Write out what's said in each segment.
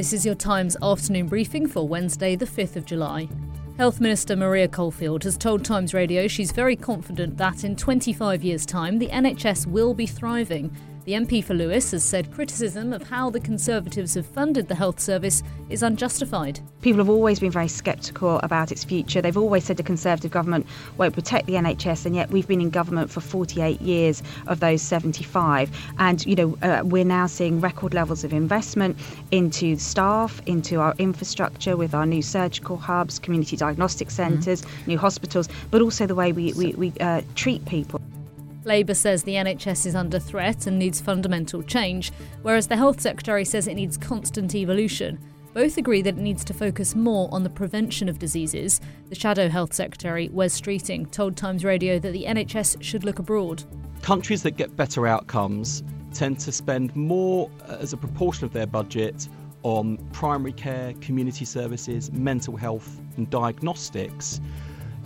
This is your Times afternoon briefing for Wednesday, the 5th of July. Health Minister Maria Caulfield has told Times Radio she's very confident that in 25 years' time the NHS will be thriving the MP for Lewes has said criticism of how the Conservatives have funded the health service is unjustified. People have always been very sceptical about its future. They've always said the Conservative government won't protect the NHS, and yet we've been in government for 48 years of those 75. And, you know, uh, we're now seeing record levels of investment into staff, into our infrastructure with our new surgical hubs, community diagnostic centres, mm-hmm. new hospitals, but also the way we, we, we uh, treat people. Labour says the NHS is under threat and needs fundamental change, whereas the Health Secretary says it needs constant evolution. Both agree that it needs to focus more on the prevention of diseases. The Shadow Health Secretary, Wes Streeting, told Times Radio that the NHS should look abroad. Countries that get better outcomes tend to spend more uh, as a proportion of their budget on primary care, community services, mental health, and diagnostics.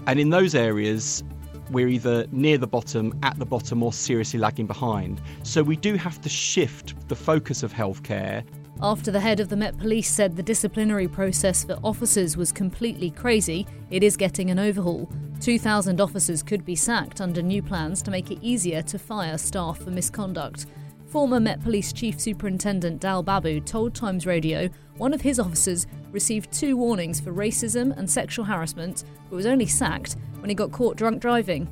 And in those areas, we're either near the bottom, at the bottom, or seriously lagging behind. So we do have to shift the focus of healthcare. After the head of the Met Police said the disciplinary process for officers was completely crazy, it is getting an overhaul. 2,000 officers could be sacked under new plans to make it easier to fire staff for misconduct. Former Met Police Chief Superintendent Dal Babu told Times Radio one of his officers received two warnings for racism and sexual harassment, but was only sacked when he got caught drunk driving.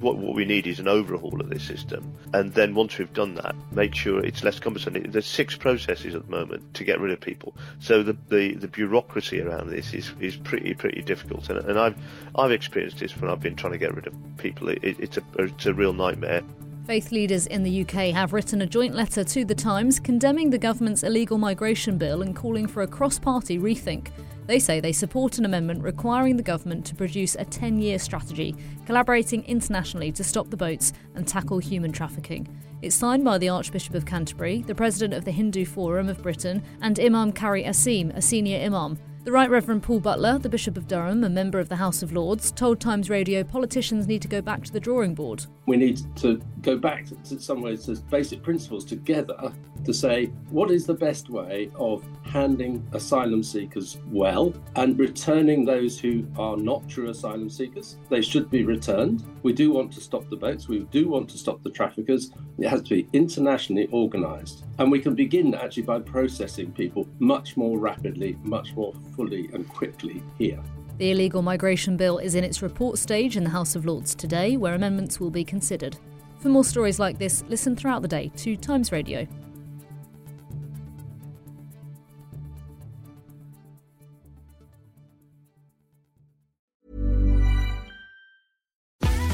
What, what we need is an overhaul of this system. And then once we've done that, make sure it's less cumbersome. There's six processes at the moment to get rid of people. So the, the, the bureaucracy around this is, is pretty, pretty difficult. And, and I've, I've experienced this when I've been trying to get rid of people. It, it's, a, it's a real nightmare. Faith leaders in the UK have written a joint letter to The Times condemning the government's illegal migration bill and calling for a cross party rethink. They say they support an amendment requiring the government to produce a 10 year strategy, collaborating internationally to stop the boats and tackle human trafficking. It's signed by the Archbishop of Canterbury, the President of the Hindu Forum of Britain, and Imam Qari Asim, a senior imam. The Right Reverend Paul Butler, the Bishop of Durham, a member of the House of Lords, told Times Radio politicians need to go back to the drawing board. We need to go back to some ways to basic principles together to say what is the best way of handing asylum seekers well and returning those who are not true asylum seekers. They should be returned. We do want to stop the boats, we do want to stop the traffickers. It has to be internationally organised. And we can begin actually by processing people much more rapidly, much more fully and quickly here. The illegal migration bill is in its report stage in the House of Lords today, where amendments will be considered. For more stories like this, listen throughout the day to Times Radio.